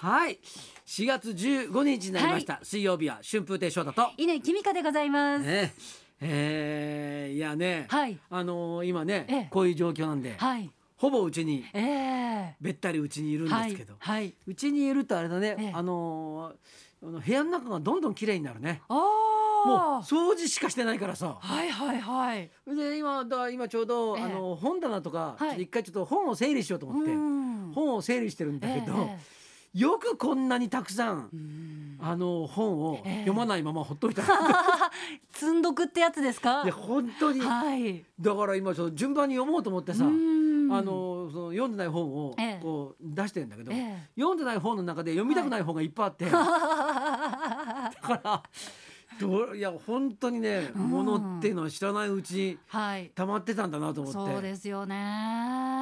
はい。4月15日になりました、水曜日は春風亭昇太と。犬きみかでございます。ね。えー、いやね、はい。あのー今ね、ええ。こういう状況なんで、はい。ほぼうちにええ。べったりうちにいるんですけど、はい。はい。うちにいるとあれだね、ええ。あのーあの部屋の中がどんどん綺麗になるね。あもうあ。掃除しかしてないからさ。はいはいはい。で今だ今ちょうど、ええ。あの本棚とか、一回ちょっと本を整理しようと思って、うん。本を整理してるんだけど、えよくこんなにたくさんあの本をええ読まないままほっといたな、積んどくってやつですか？いや。本当にはい。だから今ちょっと順番に読もうと思ってさ、うんあ。のその読んでない本をええこう出してるんだけど、え読んでない本の中で読みたくない本がいっぱいあって、だえ。からどういや本当にね、うんものっていうのを知らないうちにはい。溜まってたんだなと思そうってですよね。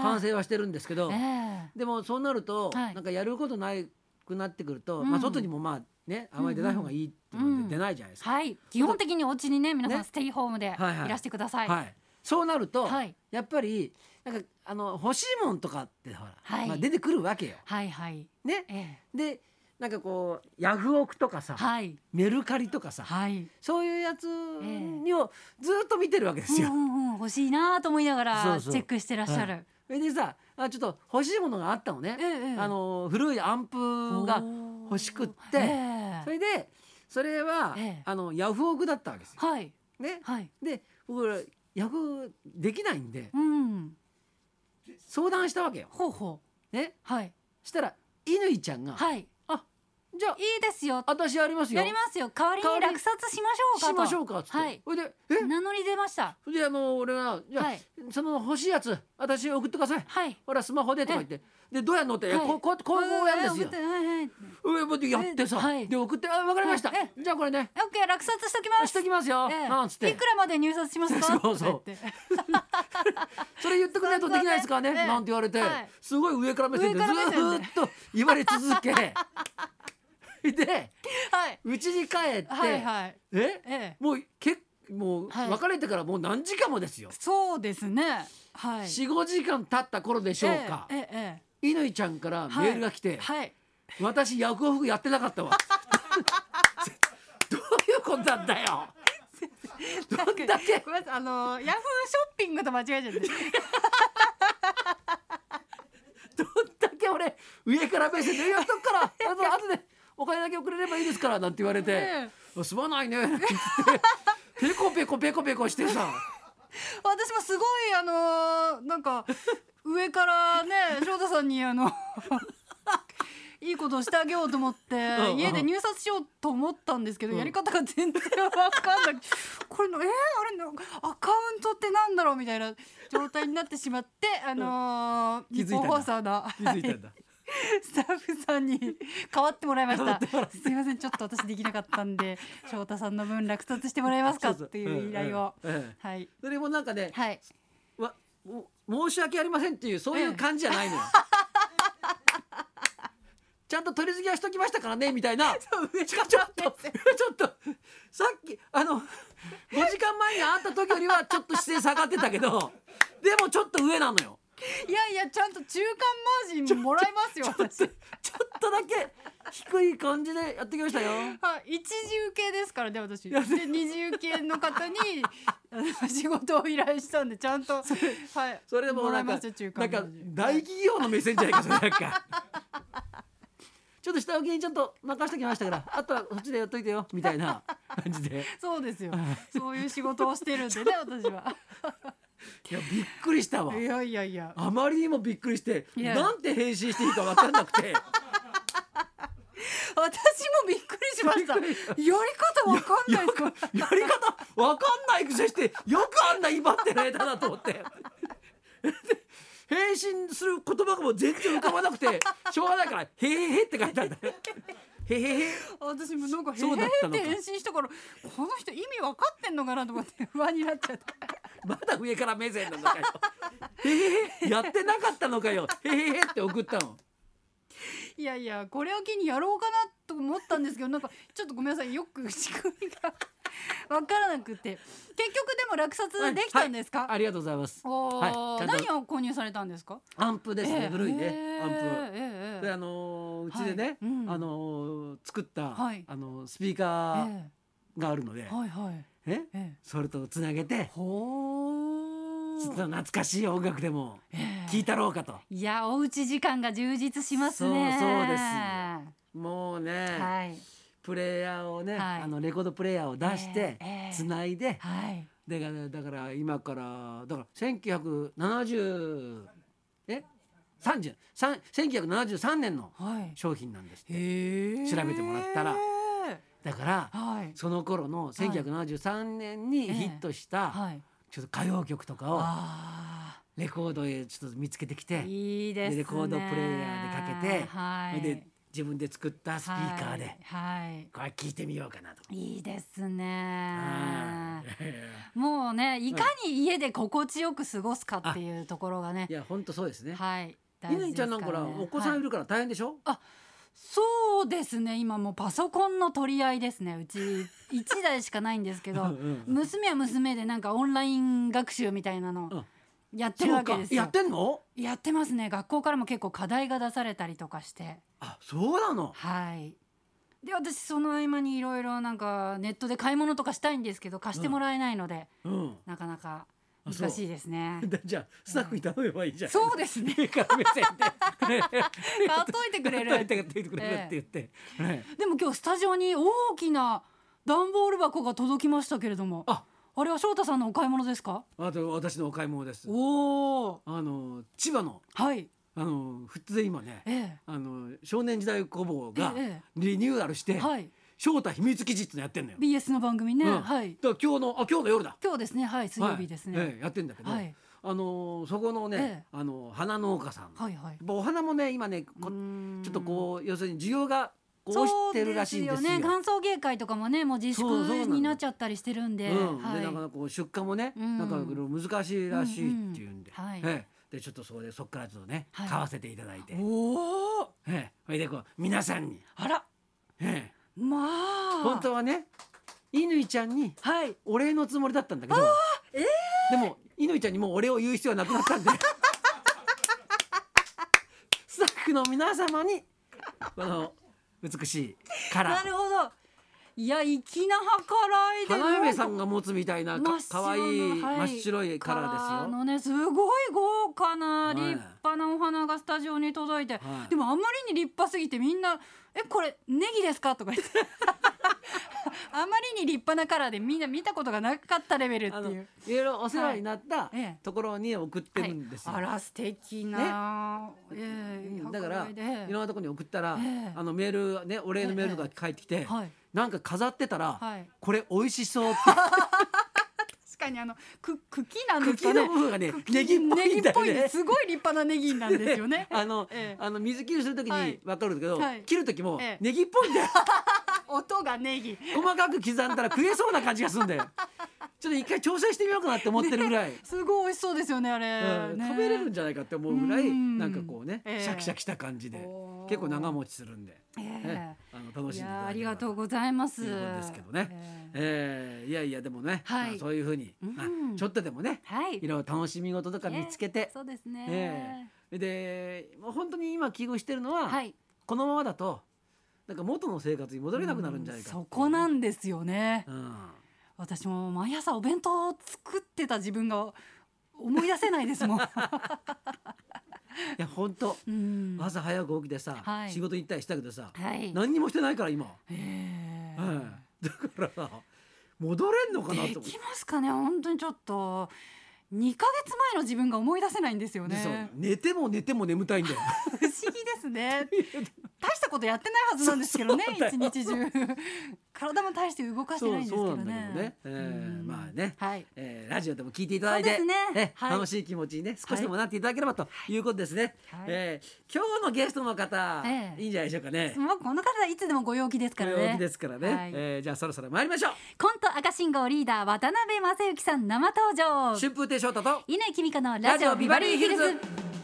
反省はしてるんですけど、ええ。でもそうなると、はいなんかやることないくなってくると、うんまあ外にもまあねあまり出ない方がいいっていうのうんで出ないじゃないですか。はい。基本的にお家にね皆さねんステイホームでいはいはいらしてください。はい、そうなると、はいやっぱりなんかあの欲しいもんとかってほら、はいまあ、出てくるわけよ。はいはい。ね、ええ。でなんかこうヤフオクとかさ、はいメルカリとかさ、はい。そういうやつにをずっと見てるわけですよ。うんうんうん、欲しいなと思いながらチェックしてらっしゃる。それでさあちょっと欲しいものがあったのね、ええええあの古いアンプが欲しくって、ええそれでそれは、ええあのヤフオクだったわけですよ。はいね、はい。で僕らヤフできないんでうん。相談したわけよ。ほうほう。ね、はいしたら乾ちゃんが「はい。あじゃあいいですよ。私やりますよ」やりますよ。代わりに落札しましょうかと。しましょうかっつって、はい。それで「え？名乗り出ました。それであの俺がじゃあ、はい。その欲しいやつ私送ってください」はい。ほらスマホでとか言って。でどうやんのって、はい。こうこうこうやるんですよ。え。えはいはい。やってさ、で送って「あ分かりました、えじゃあこれね。オッケー落札しときます。しときますよ」ええ。なんつって。いくらまで入札しますか？そうそう。それ言ってくれないとできないですからね、ね。ええ。なんて言われて、はい。すごい上から目線でずっと言われ続けではいうちに帰って、はいはい。え？ええ。もうけもうはい別れてからもう何時間もですよ、そうですね。はい。45時間経った頃でしょうか、えええ乾ちゃんからメールが来てえ。はい。「私ヤフオクやってなかったわ」どういうことなんだよどんだけ？あのヤフーショッピングと間違えちゃって。どんだけ俺上から目線で「いやそっからあと後でお金だけ送れればいいですから」なんて言われて。え「すまないね」ってペコペコペコペコしてさ。私もすごいあのーなんか上からね翔太さんにあの いいことをしてあげようと思って家で入札しようと思ったんですけど、うん。やり方が全然わかんない。これのえー、あれのアカウントってなんだろうみたいな状態になってしまってあのー日本放送の。気づいたんだ。スタッフさんに代わってもらいました。すいません、ちょっと私できなかったんで、翔太さんの分落札してもらえますかっていう依頼を。はい。それもなんかねはい。わも申し訳ありませんっていうそういう感じじゃないのよ。ちゃんと取り次ぎはしときましたからねみたいな。上ちょちょっとちょっとさっきあの5時間前に会った時よりはちょっと姿勢下がってたけどでもちょっと上なのよ。いやいや、ちゃんと中間マージンもらえますよ。ちょっと私。ちょっとだけ低い感じでやってきましたよ。はい、一次受けですからね、私。やで、二次受けの方に。仕事を依頼したんで、ちゃんと。はい。それでももらないんかまなんか間マージン大企業の目線じゃないかそれなんか。ちょっと下請けにちょっと任しときましたからあとはこっちでやっといてよみたいな感じでそうですよ。そういう仕事をしてるんでね、私は。いやびっくりしたわいやいやいや。あまりにもびっくりしてなんて返信していいか分かんなくて 私もびっくりしました。やり方わかんないやり方分かんないくせしてよくあんな威張ってられたなと思って。で返信する言葉がもう全然浮かばなくてしょうがないから「へへへ」って書いてあるんだよ。へへへ私もなんかへそうだって返信したからこの人意味わかってんのかなと思って不安になっちゃって まだ上から目線なのかよ。へへへやってなかったのかよ。へへへって送ったの。いやいやこれを機にやろうかなと思ったんですけどなんかちょっとごめんなさい。よく仕組みが 分からなくて。結局でも落札できたんですか、はいありがとうございます。はい何を購入されたんですか？アンプですね、ええ。古いねへーアンプええええであのーうちでね、はい。うん。あのー作った、はい。あのスピーカえーがあるので、えはいはいえええ。それとつなげてほー。ちょっと懐かしい音楽でもええ。聴いたろうかと、いやおうち時間が充実しますね。そうそうです。もうね、はい。プレイヤーをね、はい。あのレコードプレイヤーを出して、ええつないで、はい。でだから今からだから1970え？30さん1973年のはい。商品なんですって。調べてもらったらだからはい。その頃の1973年にヒットしたはい。ちょっと歌謡曲とかをあレコードへちょっと見つけてきてーいいですね。レコードプレイヤーでかけてはい。で自分で作ったスピーカーではい、はい。これ聞いてみようかなと。いいですはねい。もうね いかに家で心地よく過ごすかっていうところがね。いや本当そうですね。はい。犬ちゃんなんかお子さんいるるから大変でしょ？そうですね。今もうパソコンの取り合いですね。うち 1台しかないんですけどうんうん娘は娘でなんかオンライン学習みたいなのうん。やってるわけですよ。やってんの？やってますね。学校からも結構課題が出されたりとかして。あそうなの？はい。で私その合間にいろいろなんかネットで買い物とかしたいんですけど貸してもらえないので、うん。なかなか。あそう難しいですね。でじゃあスタッフに頼めばいいじゃん。そうですね。目線で。買っといてくれる。買っといてくれるって言って。ねでも今日スタジオに大きな段ボール箱が届きましたけれどもあ。あれは翔太さんのお買い物ですか？あと私のお買い物です。おおあの千葉のはい。あの普通で今ね。ええ。あの少年時代工房がええ。リニューアルして、はい翔太秘密基地ってのやってんのよ。BS の番組ね、うん。はい。だから今日のあ今日の夜だ。今日ですね。はい水曜日ですね、はい。ええやってんだけど、はい。あのーそこのね、ええ。あの花農家さん、はいはい。お花もね今ねこちょっとこう要するに需要がこう落ちてるらしいんですよ。そうですよね。歓送迎会とかもねもう自粛になっちゃったりしてるんで。なかなかこう出荷もね、うん。なんか難しいらしいっていうんで、うんうん。はい。ええ。でちょっとそこでそこからちょっとね、はい。買わせていただいて、おおええ。それでこう皆さんに、あら。ええまあ。本当はね乾ちゃんにはい。お礼のつもりだったんだけど、でも乾ちゃんにもうお礼を言う必要はなくなったんで。スタッフの皆様にこの美しいカラー。なるほど。いや粋な計らいで。花嫁さんが持つみたいなか真っ白かわい真っ白いカラーですよ。のねすごい豪華なはい。立派なお花がスタジオに届いて、はい。でもあまりに立派すぎてみんな「えこれネギですか?」とか言って。あまりに立派なカラーでみんな見たことがなかったレベルっていいう。ろいろお世話になったはい。ええ。ところに送ってるんですよ。あら素敵な、ええだからいろんなところに送ったら、ええ。あのメールねお礼のメールとか返ってきて、はい。なんか飾ってたら、はい。これ美味しそうって。確 かにあのく茎なんですかね。茎の部分がね茎ネギっぽいんだよね。ね。すごい立派なネギなんですよね。あの、ええ。あの水切りするときはい。に分かるけど、はい。切る時もええ。ネギっぽいんだよ。音がネギ。細かく刻んだら食えそうな感じがするんだよ。ちょっと一回調整してみようかなって思ってるぐらい。すごい美味しそうですよねあれ、うんね食べれるんじゃないかって思うぐらいうん。なんかこうね、ええ。シャキシャキした感じで結構長持ちするんで、えねあの楽しんでありがとうございます。ですけどね。ええ。ーいやいやでもね、はい。まあそういうふうに、うん。まあちょっとでもねはい。いろいろ楽しみ事とか見つけて、そうですね。ええ。でもう本当に今危惧してるのは、はい。このままだとなんか元の生活に戻れなくなるんじゃないかっていうそこなんですよね。うん私も毎朝お弁当を作ってた自分が思い出せないですもん。いや本当。うん。朝早く起きてさ、はい。仕事行ったりしたけどさ、はい。何にもしてないから今、ええはい。だからさ戻れんのかなでと思って。きますかね本当にちょっと。2ヶ月前の自分が思い出せないんですよね。寝ても寝ても眠たいんだよ。不思議ですね。大したことやってないはずなんですけどね一日中体も大して動かしてないんですけどね。まあね。はい。えーラジオでも聞いていただいて、ね。えはい。楽しい気持ちにね少しでもなっていただければとい。うことですね、はい。えー今日のゲストの方、ええ。いいんじゃないでしょうかね。もうこの方はいつでもご陽気ですからね。ご陽気ですからね、はい。えーじゃあそろそろ参りましょう。コント赤信号リーダー渡辺正行さん生登場。春風亭昇太と稲木美香のラジオビバリーヒルズ。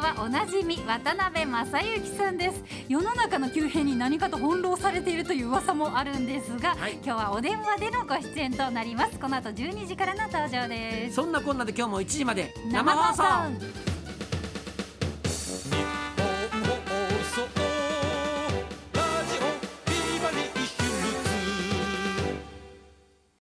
トはおなじみ渡辺正行さんです。世の中の急変に何かと翻弄されているという噂もあるんですが、はい。今日はお電話でのご出演となります。この後12時からの登場です。そんなこんなで今日も1時まで生放送